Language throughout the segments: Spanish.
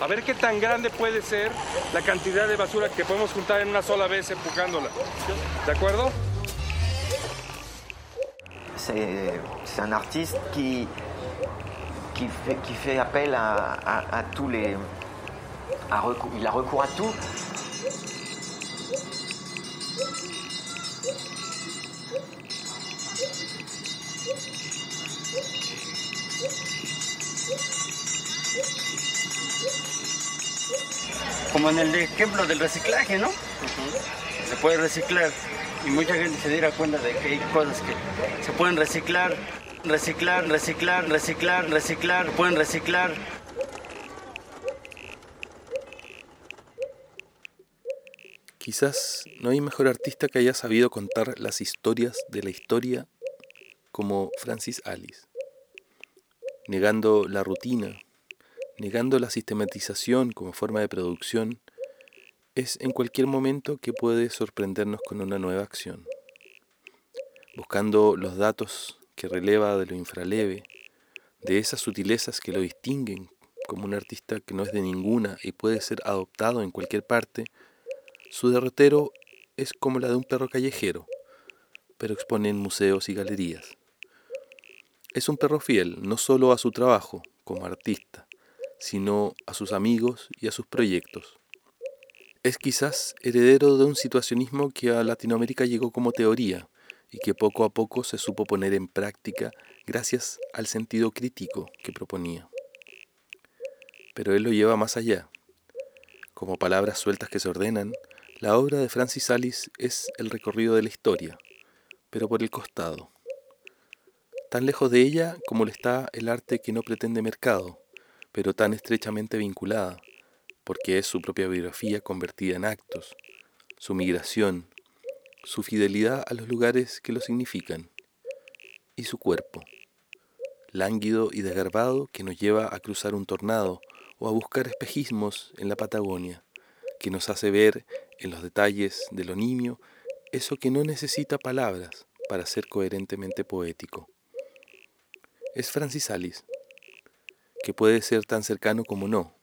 A ver qué tan grande puede ser la cantidad de basura que podemos juntar en una sola vez empujándola. ¿De acuerdo? C'est un artiste qui, qui, fait, qui fait appel à, à, à tous les. À il a recours à tout. Como en el ejemplo del reciclaje, ¿no? Se puede reciclar y mucha gente se diera cuenta de que hay cosas que se pueden reciclar, reciclar, reciclar, reciclar, reciclar, pueden reciclar. Quizás no hay mejor artista que haya sabido contar las historias de la historia como Francis Alice, negando la rutina, negando la sistematización como forma de producción, es en cualquier momento que puede sorprendernos con una nueva acción. Buscando los datos que releva de lo infraleve, de esas sutilezas que lo distinguen como un artista que no es de ninguna y puede ser adoptado en cualquier parte, su derrotero es como la de un perro callejero, pero expone en museos y galerías. Es un perro fiel no solo a su trabajo como artista, sino a sus amigos y a sus proyectos. Es quizás heredero de un situacionismo que a Latinoamérica llegó como teoría y que poco a poco se supo poner en práctica gracias al sentido crítico que proponía. Pero él lo lleva más allá. Como palabras sueltas que se ordenan, la obra de Francis Alice es el recorrido de la historia, pero por el costado. Tan lejos de ella como lo está el arte que no pretende mercado, pero tan estrechamente vinculada, porque es su propia biografía convertida en actos, su migración, su fidelidad a los lugares que lo significan, y su cuerpo, lánguido y desgarbado que nos lleva a cruzar un tornado o a buscar espejismos en la Patagonia, que nos hace ver en los detalles de lo nimio eso que no necesita palabras para ser coherentemente poético. Es Francis Alice, que puede ser tan cercano como no.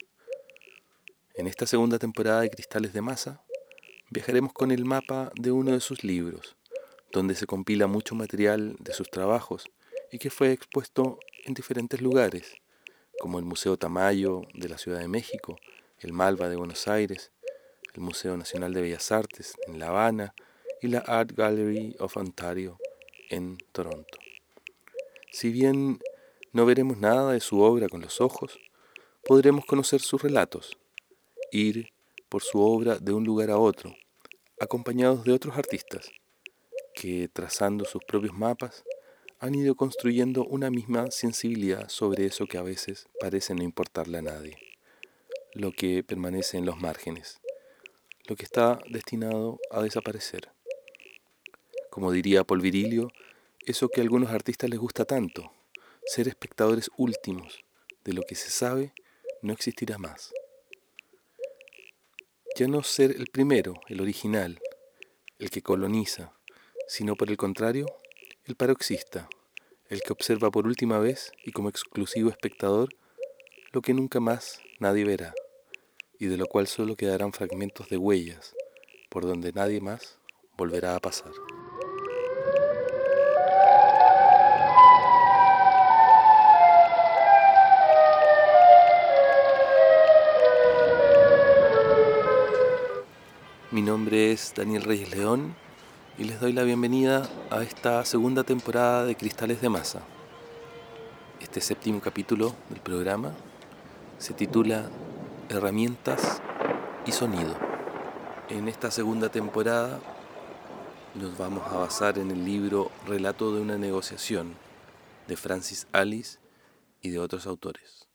En esta segunda temporada de Cristales de Masa, viajaremos con el mapa de uno de sus libros, donde se compila mucho material de sus trabajos y que fue expuesto en diferentes lugares, como el Museo Tamayo de la Ciudad de México, el Malva de Buenos Aires, el Museo Nacional de Bellas Artes en La Habana y la Art Gallery of Ontario en Toronto. Si bien no veremos nada de su obra con los ojos, podremos conocer sus relatos, ir por su obra de un lugar a otro, acompañados de otros artistas, que trazando sus propios mapas han ido construyendo una misma sensibilidad sobre eso que a veces parece no importarle a nadie, lo que permanece en los márgenes lo que está destinado a desaparecer. Como diría Paul Virilio, eso que a algunos artistas les gusta tanto, ser espectadores últimos de lo que se sabe no existirá más. Ya no ser el primero, el original, el que coloniza, sino por el contrario, el paroxista, el que observa por última vez y como exclusivo espectador lo que nunca más nadie verá y de lo cual solo quedarán fragmentos de huellas, por donde nadie más volverá a pasar. Mi nombre es Daniel Reyes León y les doy la bienvenida a esta segunda temporada de Cristales de Masa. Este séptimo capítulo del programa se titula herramientas y sonido. En esta segunda temporada nos vamos a basar en el libro Relato de una negociación de Francis Alice y de otros autores.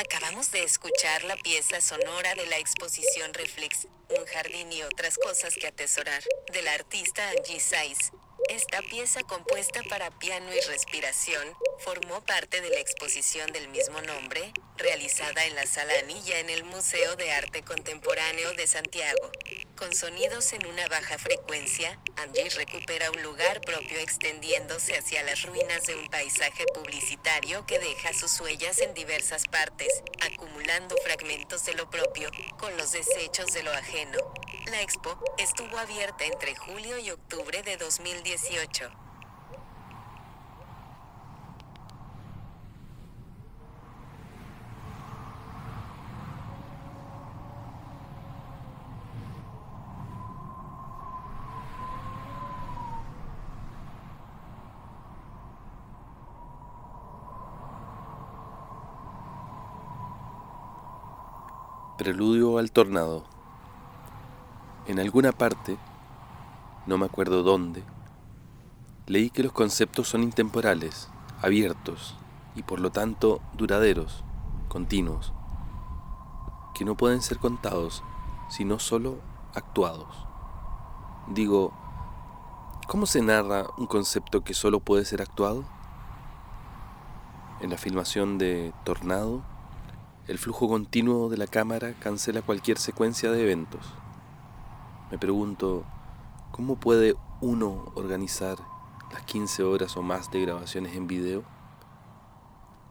Acabamos de escuchar la pieza sonora de la exposición Reflex, Un jardín y otras cosas que atesorar, del artista Angie Saiz. Esta pieza compuesta para piano y respiración, formó parte de la exposición del mismo nombre, realizada en la Sala Anilla en el Museo de Arte Contemporáneo de Santiago. Con sonidos en una baja frecuencia, Angie recupera un lugar propio extendiéndose hacia las ruinas de un paisaje publicitario que deja sus huellas en diversas partes, acumulando fragmentos de lo propio, con los desechos de lo ajeno. La expo estuvo abierta entre julio y octubre de 2018. Preludio al tornado. En alguna parte, no me acuerdo dónde, leí que los conceptos son intemporales, abiertos y por lo tanto duraderos, continuos, que no pueden ser contados, sino solo actuados. Digo, ¿cómo se narra un concepto que solo puede ser actuado? En la filmación de Tornado, el flujo continuo de la cámara cancela cualquier secuencia de eventos. Me pregunto, ¿cómo puede uno organizar las 15 horas o más de grabaciones en video?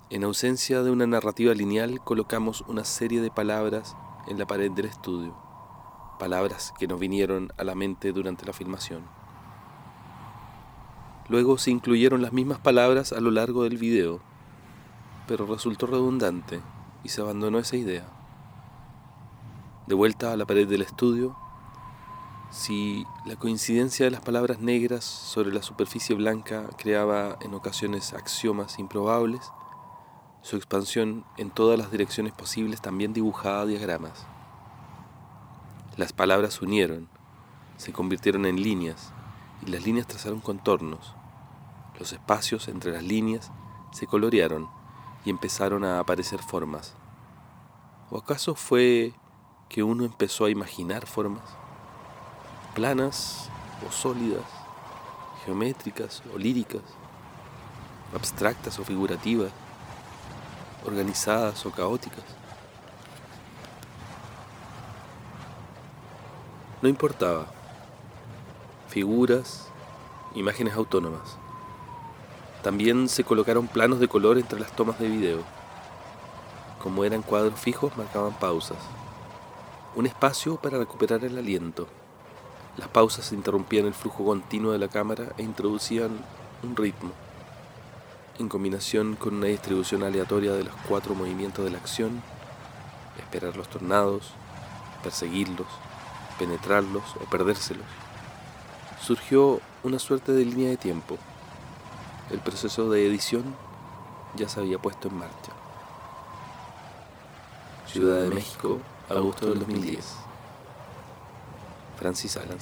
En ausencia de una narrativa lineal, colocamos una serie de palabras en la pared del estudio, palabras que nos vinieron a la mente durante la filmación. Luego se incluyeron las mismas palabras a lo largo del video, pero resultó redundante y se abandonó esa idea. De vuelta a la pared del estudio, si la coincidencia de las palabras negras sobre la superficie blanca creaba en ocasiones axiomas improbables, su expansión en todas las direcciones posibles también dibujaba diagramas. Las palabras se unieron, se convirtieron en líneas, y las líneas trazaron contornos. Los espacios entre las líneas se colorearon y empezaron a aparecer formas. ¿O acaso fue que uno empezó a imaginar formas? Planas o sólidas, geométricas o líricas, abstractas o figurativas, organizadas o caóticas. No importaba. Figuras, imágenes autónomas. También se colocaron planos de color entre las tomas de video. Como eran cuadros fijos, marcaban pausas. Un espacio para recuperar el aliento. Las pausas interrumpían el flujo continuo de la cámara e introducían un ritmo. En combinación con una distribución aleatoria de los cuatro movimientos de la acción, esperar los tornados, perseguirlos, penetrarlos o perdérselos, surgió una suerte de línea de tiempo el proceso de edición ya se había puesto en marcha. Ciudad de México, agosto del 2010. Francis Alan.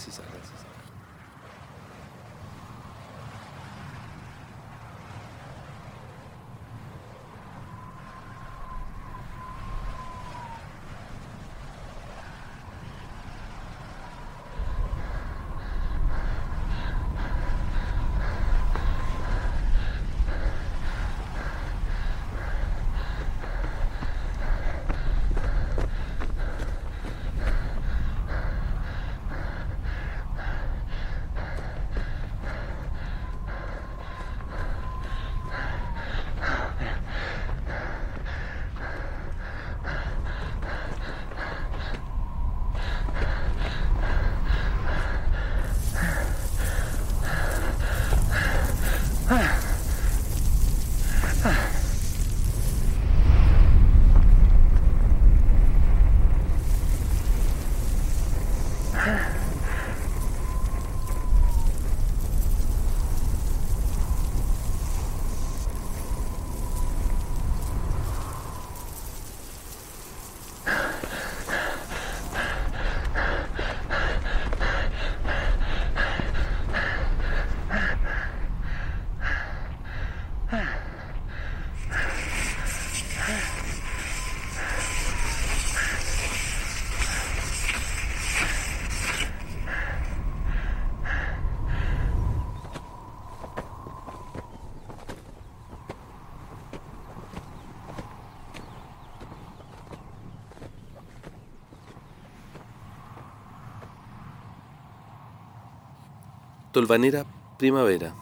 Tolvanera Primavera.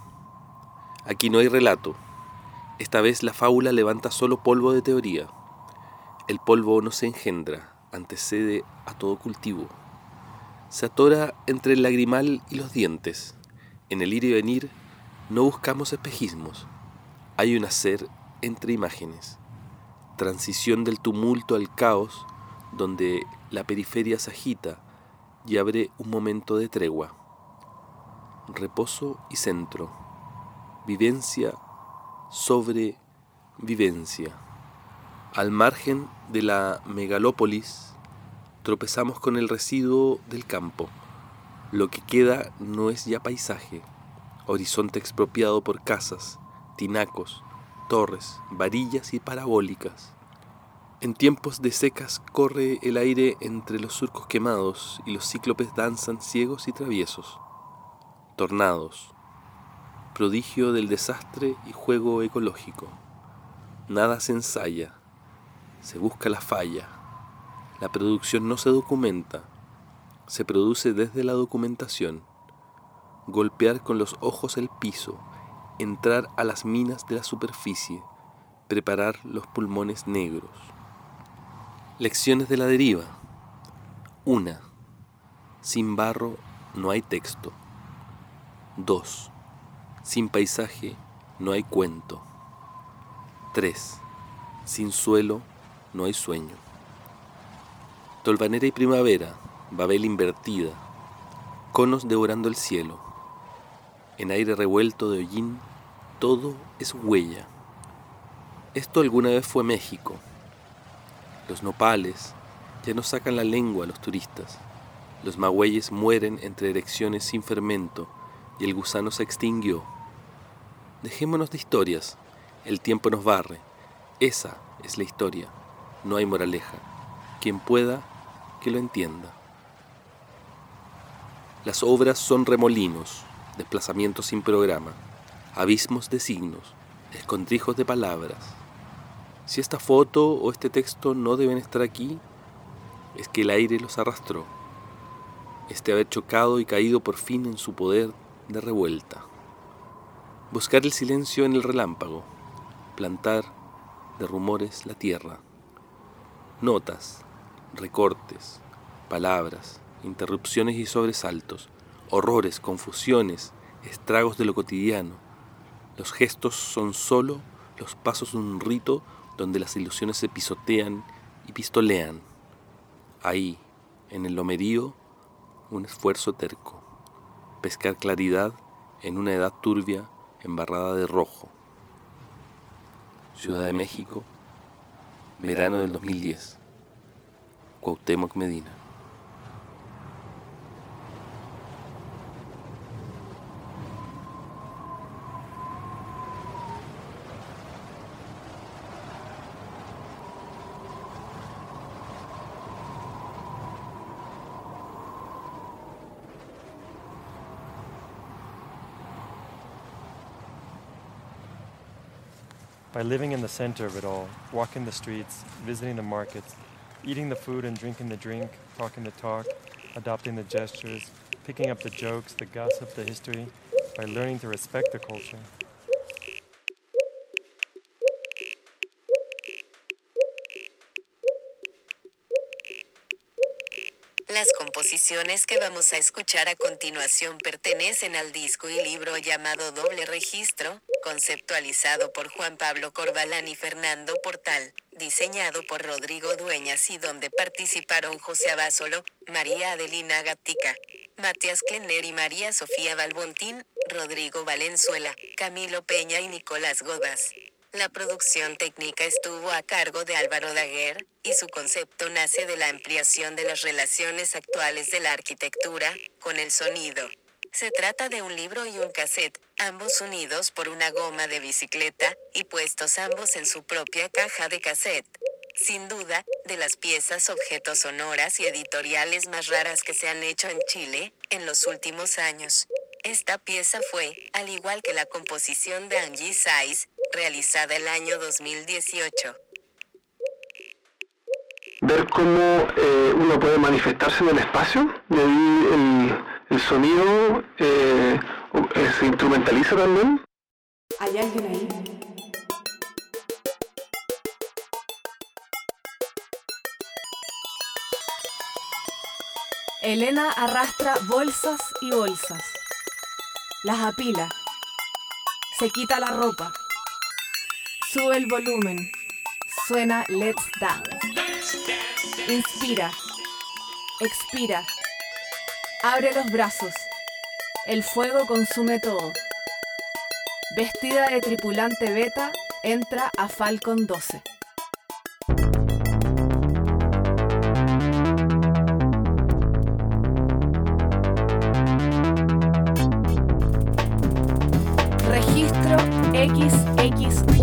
Aquí no hay relato. Esta vez la fábula levanta solo polvo de teoría. El polvo no se engendra, antecede a todo cultivo. Se atora entre el lagrimal y los dientes. En el ir y venir no buscamos espejismos. Hay un hacer entre imágenes. Transición del tumulto al caos, donde la periferia se agita y abre un momento de tregua reposo y centro, vivencia sobre vivencia. Al margen de la megalópolis, tropezamos con el residuo del campo. Lo que queda no es ya paisaje, horizonte expropiado por casas, tinacos, torres, varillas y parabólicas. En tiempos de secas corre el aire entre los surcos quemados y los cíclopes danzan ciegos y traviesos tornados, prodigio del desastre y juego ecológico. Nada se ensaya, se busca la falla. La producción no se documenta, se produce desde la documentación. Golpear con los ojos el piso, entrar a las minas de la superficie, preparar los pulmones negros. Lecciones de la deriva. Una. Sin barro no hay texto. 2. Sin paisaje no hay cuento. 3. Sin suelo no hay sueño. Tolvanera y primavera, Babel invertida, conos devorando el cielo. En aire revuelto de hollín, todo es huella. Esto alguna vez fue México. Los nopales ya no sacan la lengua a los turistas. Los magüeyes mueren entre erecciones sin fermento y el gusano se extinguió. Dejémonos de historias, el tiempo nos barre. Esa es la historia, no hay moraleja. Quien pueda, que lo entienda. Las obras son remolinos, desplazamientos sin programa, abismos de signos, escondrijos de palabras. Si esta foto o este texto no deben estar aquí, es que el aire los arrastró. Este haber chocado y caído por fin en su poder de revuelta. Buscar el silencio en el relámpago, plantar de rumores la tierra. Notas, recortes, palabras, interrupciones y sobresaltos, horrores, confusiones, estragos de lo cotidiano. Los gestos son sólo los pasos de un rito donde las ilusiones se pisotean y pistolean. Ahí, en el lomerío, un esfuerzo terco pescar claridad en una edad turbia embarrada de rojo. Ciudad de México, verano del 2010. Cuauhtémoc Medina. Living in the center of it all, walking the streets, visiting the markets, eating the food and drinking the drink, talking the talk, adopting the gestures, picking up the jokes, the gossip, the history, by learning to respect the culture. Las composiciones que vamos a escuchar a continuación pertenecen al disco y libro llamado Doble Registro, conceptualizado por Juan Pablo Corbalán y Fernando Portal, diseñado por Rodrigo Dueñas y donde participaron José Abasolo, María Adelina Gatica, Matías Klenner y María Sofía Balbontín, Rodrigo Valenzuela, Camilo Peña y Nicolás Godas. La producción técnica estuvo a cargo de Álvaro Daguer, y su concepto nace de la ampliación de las relaciones actuales de la arquitectura, con el sonido. Se trata de un libro y un cassette, ambos unidos por una goma de bicicleta, y puestos ambos en su propia caja de cassette. Sin duda, de las piezas objetos sonoras y editoriales más raras que se han hecho en Chile, en los últimos años. Esta pieza fue, al igual que la composición de Angie Saiz, realizada el año 2018. Ver cómo eh, uno puede manifestarse en el espacio, ahí el, el sonido, eh, ¿Se instrumentaliza también? ¿Hay alguien ahí? Elena arrastra bolsas y bolsas. Las apila. Se quita la ropa. Sube el volumen. Suena Let's Dance. Inspira. Expira. Abre los brazos. El fuego consume todo. Vestida de tripulante beta, entra a Falcon 12. Registro XX1.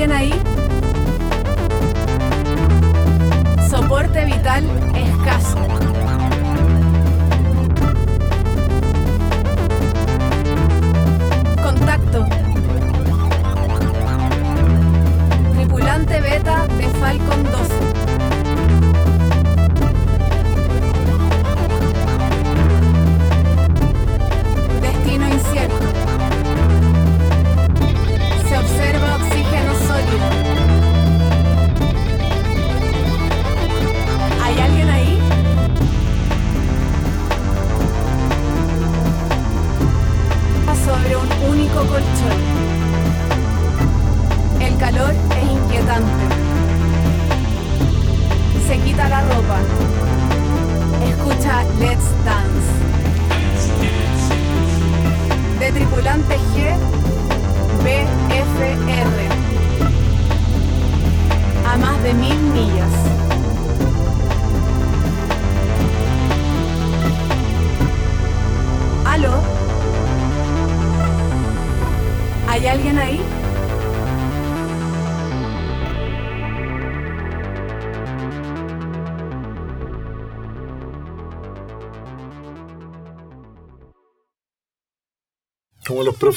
¿Hay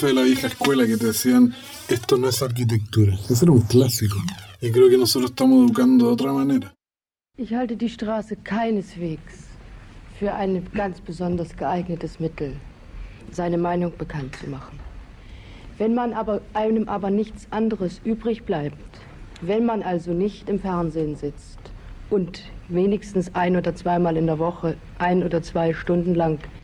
Profes de la vieja escuela que te decían, esto no es arquitectura. Ese era un clásico. Y creo que nosotros estamos educando de otra manera. Ich halte die Straße keineswegs für ein ganz besonders geeignetes Mittel, seine Meinung bekannt zu machen. Wenn man aber einem aber nichts anderes übrig bleibt, wenn man also nicht im Fernsehen sitzt und wenigstens ein oder zweimal in der Woche ein oder zwei Stunden lang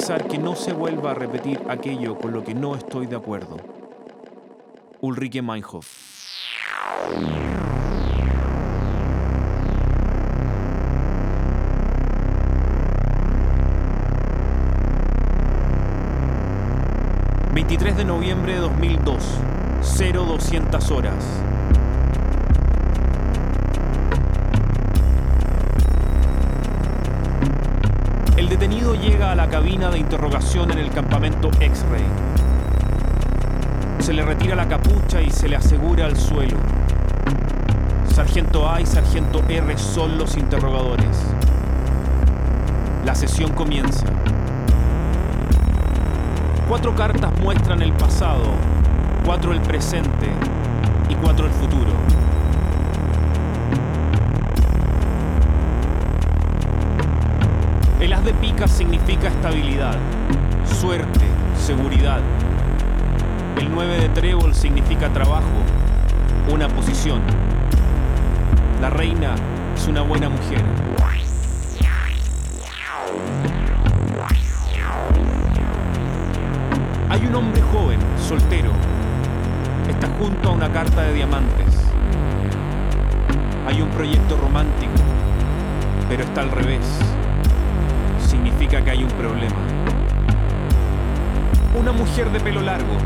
garantizar que no se vuelva a repetir aquello con lo que no estoy de acuerdo. Ulrike Meinhof. ...23 de noviembre de 2002... ...0200 horas... detenido llega a la cabina de interrogación en el campamento X-Ray. Se le retira la capucha y se le asegura al suelo. Sargento A y Sargento R son los interrogadores. La sesión comienza. Cuatro cartas muestran el pasado, cuatro el presente y cuatro el futuro. El de picas significa estabilidad, suerte, seguridad. El 9 de trébol significa trabajo, una posición. La reina es una buena mujer. Hay un hombre joven, soltero. Está junto a una carta de diamantes. Hay un proyecto romántico, pero está al revés significa que hay un problema. Una mujer de pelo largo.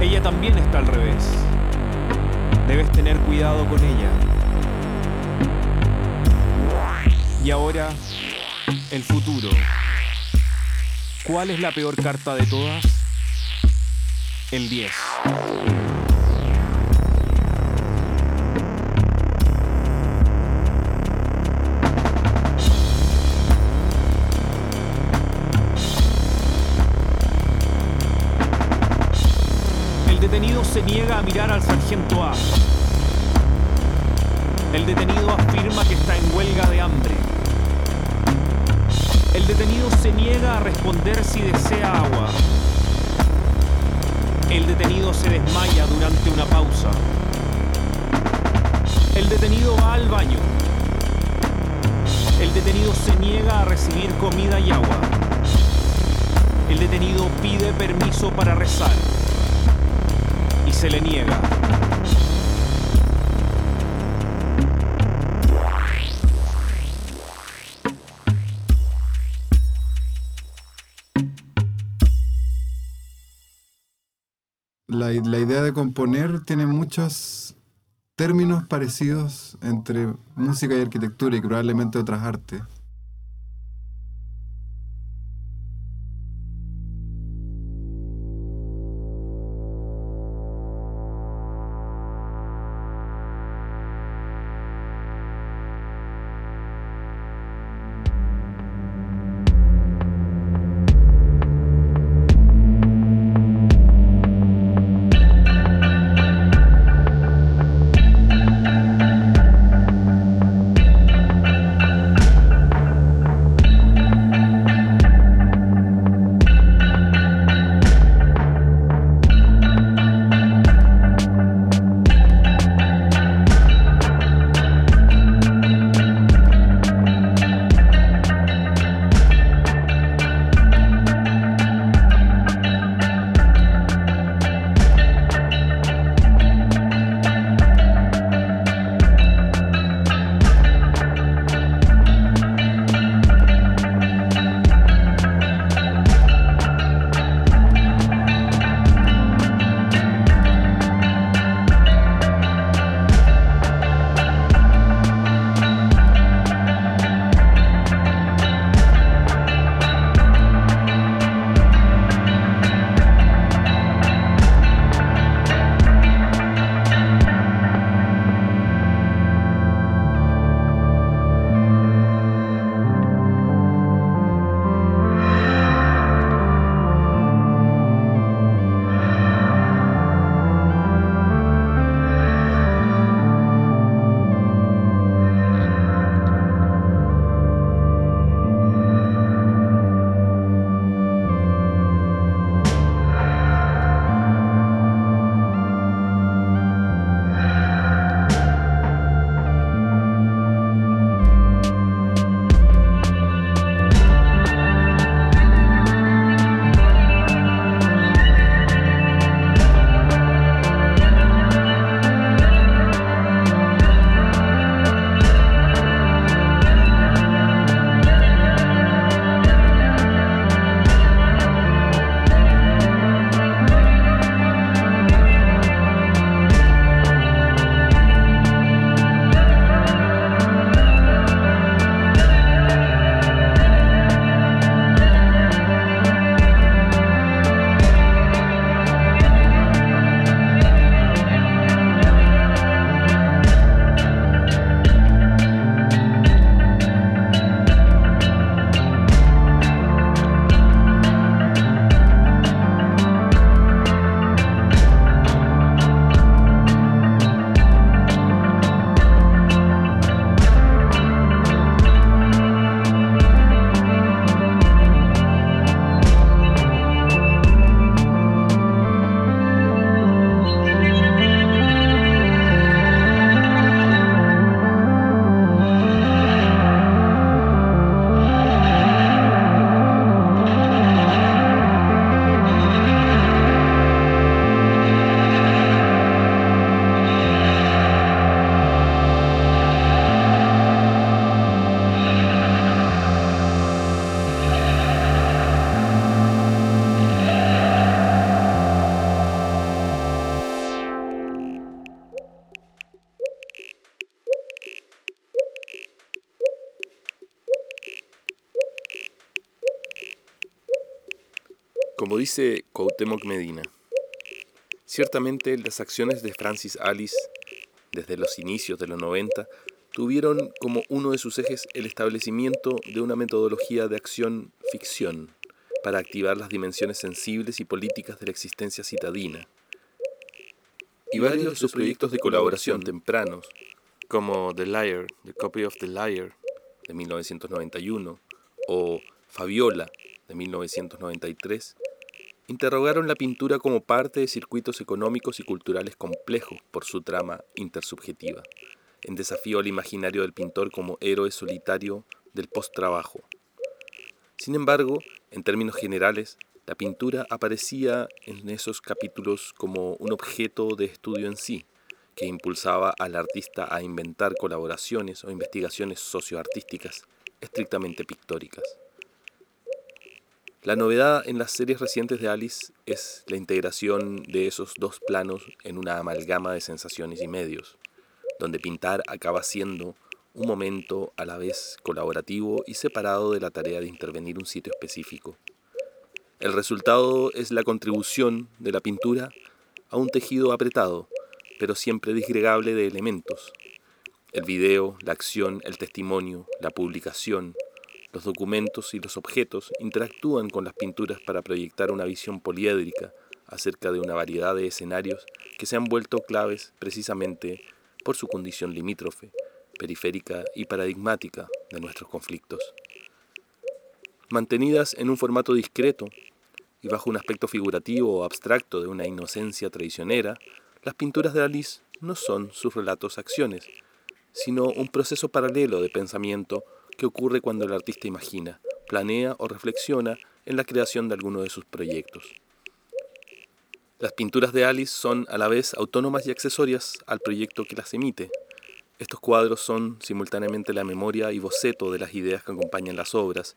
Ella también está al revés. Debes tener cuidado con ella. Y ahora, el futuro. ¿Cuál es la peor carta de todas? El 10. El detenido afirma que está en huelga de hambre. El detenido se niega a responder si desea agua. El detenido se desmaya durante una pausa. El detenido va al baño. El detenido se niega a recibir comida y agua. El detenido pide permiso para rezar se le niega. La, idea de componer tiene muchos términos parecidos entre música y arquitectura y probablemente otras artes. Ciertamente las acciones de Francis Alice desde los inicios de los 90 tuvieron como uno de sus ejes el establecimiento de una metodología de acción-ficción para activar las dimensiones sensibles y políticas de la existencia citadina. Y varios de sus proyectos de colaboración tempranos, como The Liar, The Copy of the Liar, de 1991, o Fabiola, de 1993, interrogaron la pintura como parte de circuitos económicos y culturales complejos por su trama intersubjetiva en desafío al imaginario del pintor como héroe solitario del post-trabajo. Sin embargo, en términos generales, la pintura aparecía en esos capítulos como un objeto de estudio en sí, que impulsaba al artista a inventar colaboraciones o investigaciones socioartísticas estrictamente pictóricas. La novedad en las series recientes de Alice es la integración de esos dos planos en una amalgama de sensaciones y medios donde pintar acaba siendo un momento a la vez colaborativo y separado de la tarea de intervenir un sitio específico. El resultado es la contribución de la pintura a un tejido apretado, pero siempre disgregable de elementos. El video, la acción, el testimonio, la publicación, los documentos y los objetos interactúan con las pinturas para proyectar una visión poliédrica acerca de una variedad de escenarios que se han vuelto claves precisamente por su condición limítrofe, periférica y paradigmática de nuestros conflictos. Mantenidas en un formato discreto y bajo un aspecto figurativo o abstracto de una inocencia traicionera, las pinturas de Alice no son sus relatos acciones, sino un proceso paralelo de pensamiento que ocurre cuando el artista imagina, planea o reflexiona en la creación de alguno de sus proyectos. Las pinturas de Alice son a la vez autónomas y accesorias al proyecto que las emite. Estos cuadros son simultáneamente la memoria y boceto de las ideas que acompañan las obras,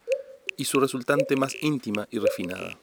y su resultante más íntima y refinada.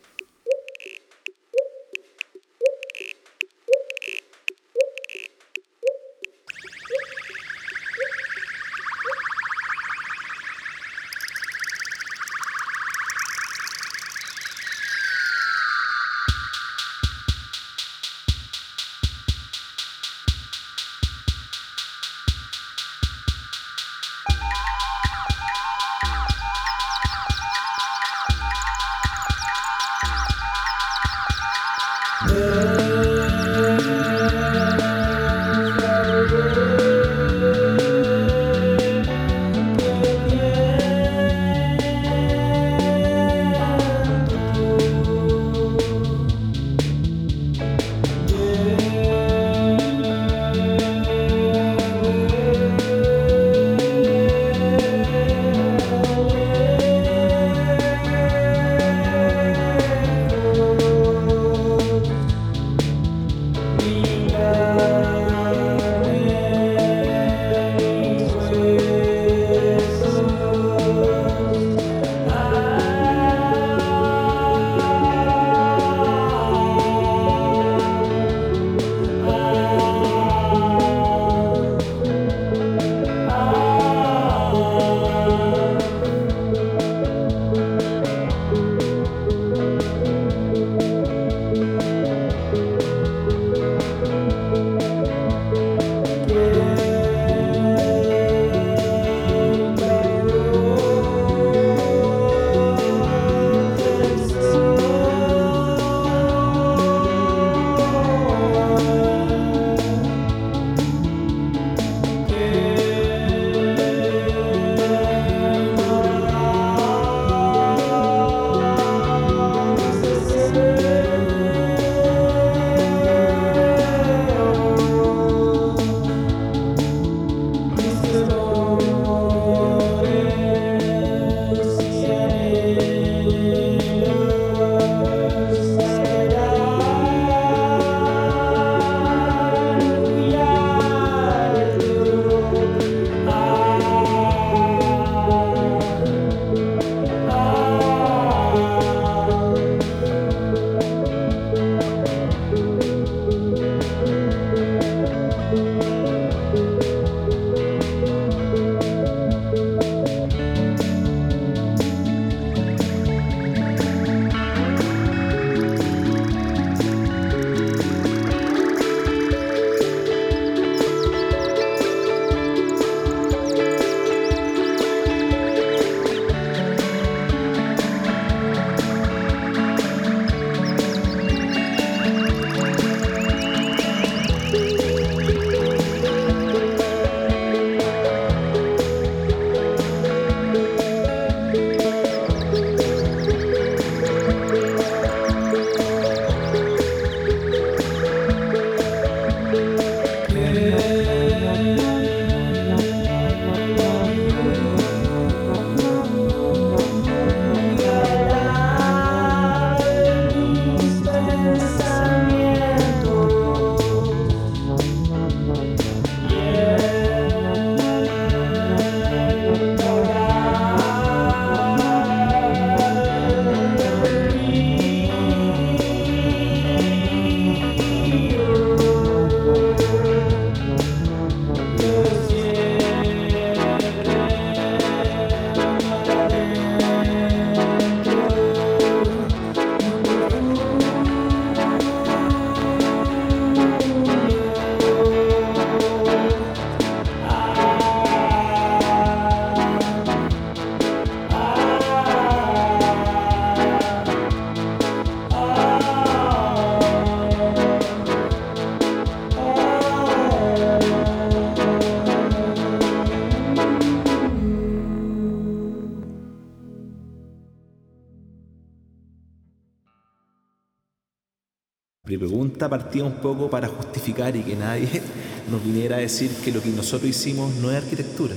Partida un poco para justificar y que nadie nos viniera a decir que lo que nosotros hicimos no es arquitectura.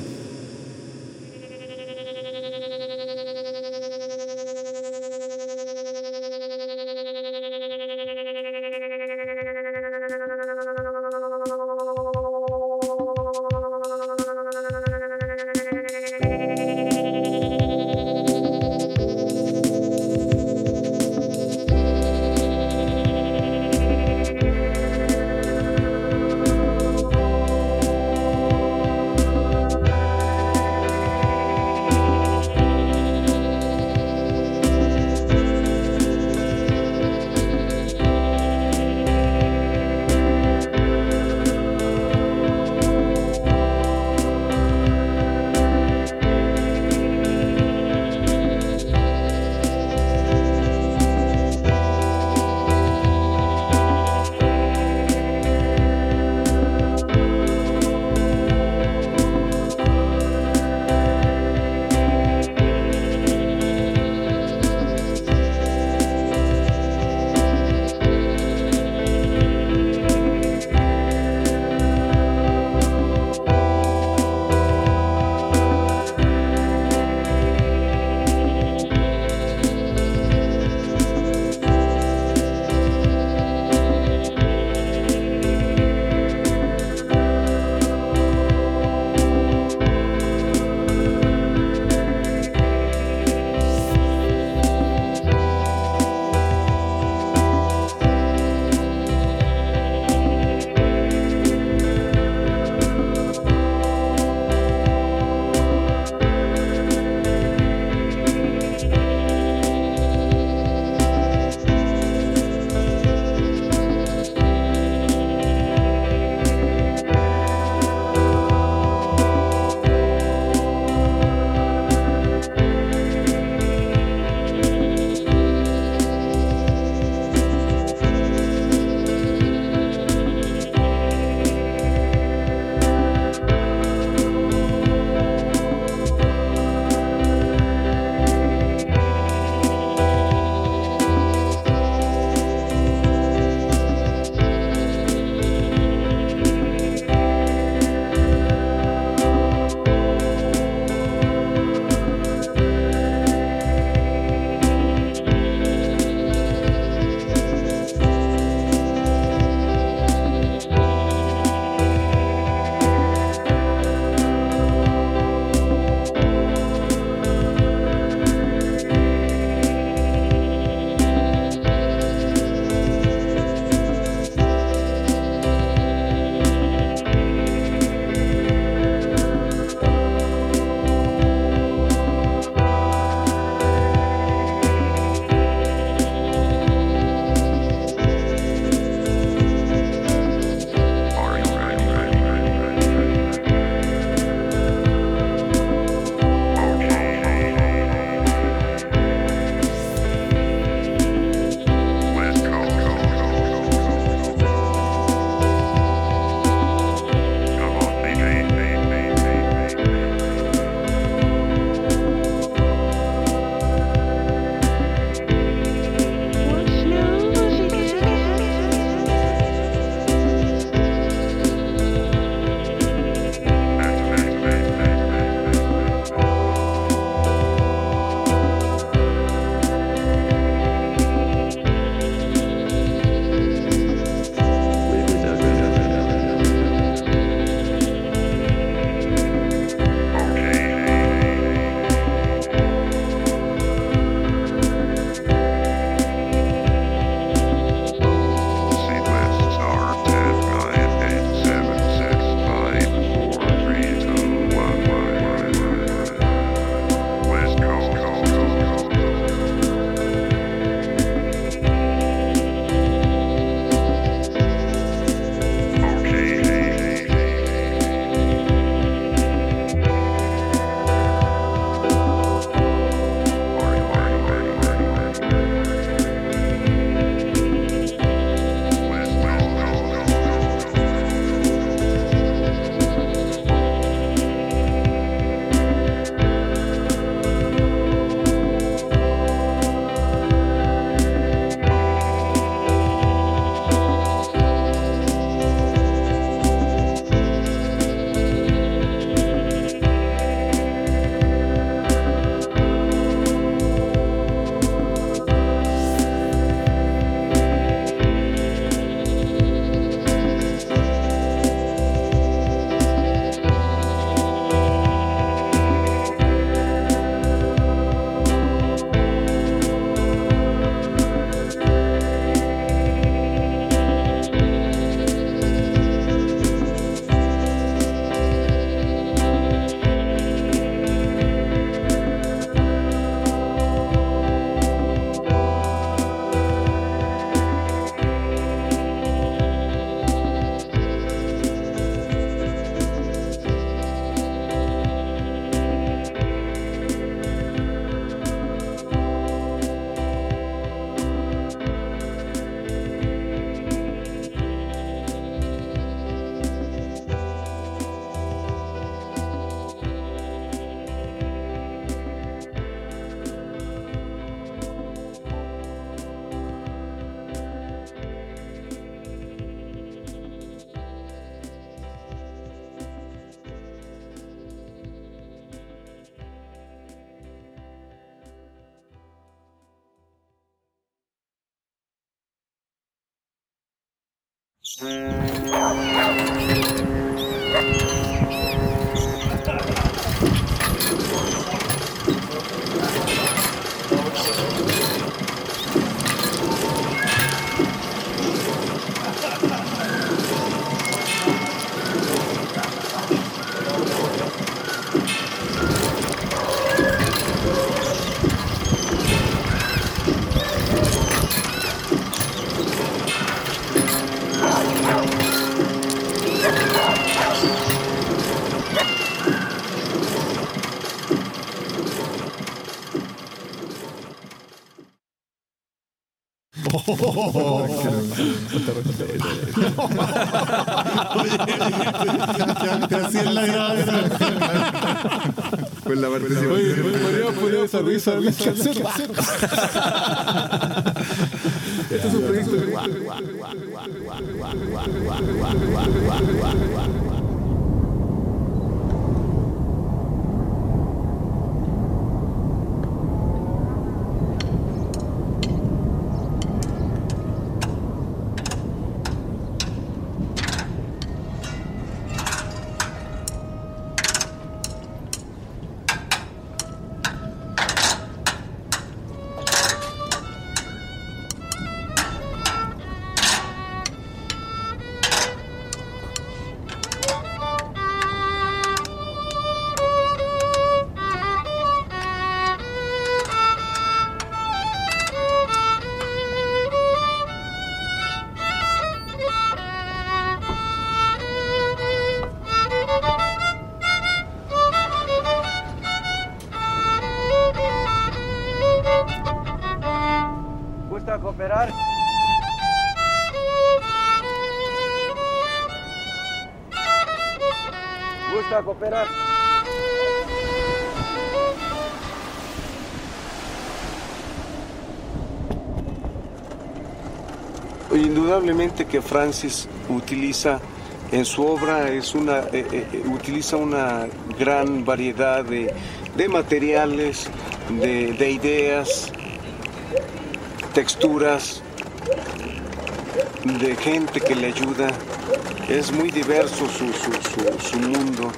Así es la gracia. Con la participación. Oye, podríamos poner esa risa en la. Este es un proyecto ¿Gusta cooperar? Indudablemente que Francis utiliza en su obra es una, eh, eh, utiliza una gran variedad de, de materiales, de, de ideas, texturas, de gente que le ayuda. Es muy diverso su, su, su, mundo.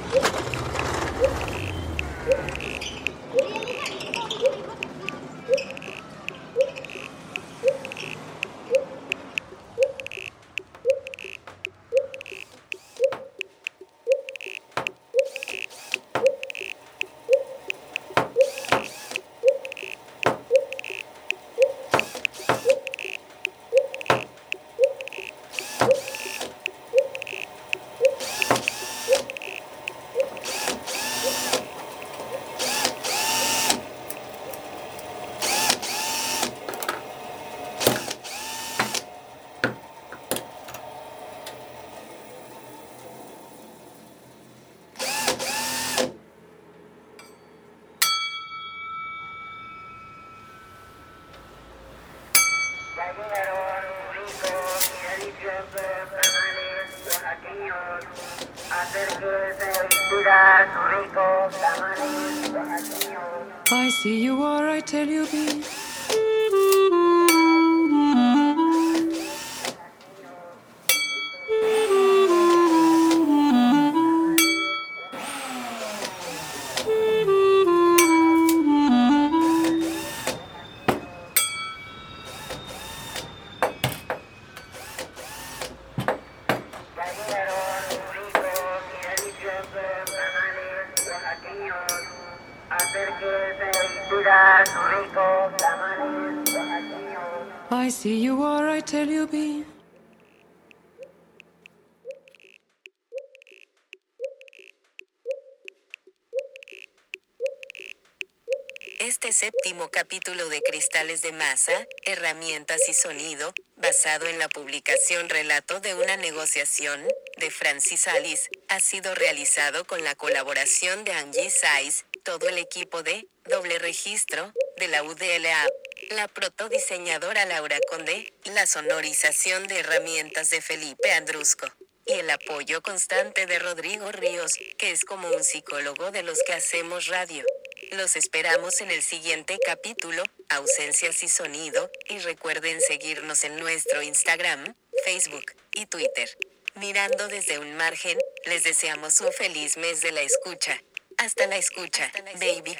Séptimo capítulo de Cristales de Masa, Herramientas y Sonido, basado en la publicación Relato de una negociación, de Francis Alice, ha sido realizado con la colaboración de Angie Saiz, todo el equipo de Doble Registro, de la UDLA, la protodiseñadora Laura Conde, la sonorización de herramientas de Felipe Andrusco, y el apoyo constante de Rodrigo Ríos, que es como un psicólogo de los que hacemos radio. Los esperamos en el siguiente capítulo, Ausencias y Sonido, y recuerden seguirnos en nuestro Instagram, Facebook y Twitter. Mirando desde un margen, les deseamos un feliz mes de la escucha. Hasta la escucha, baby.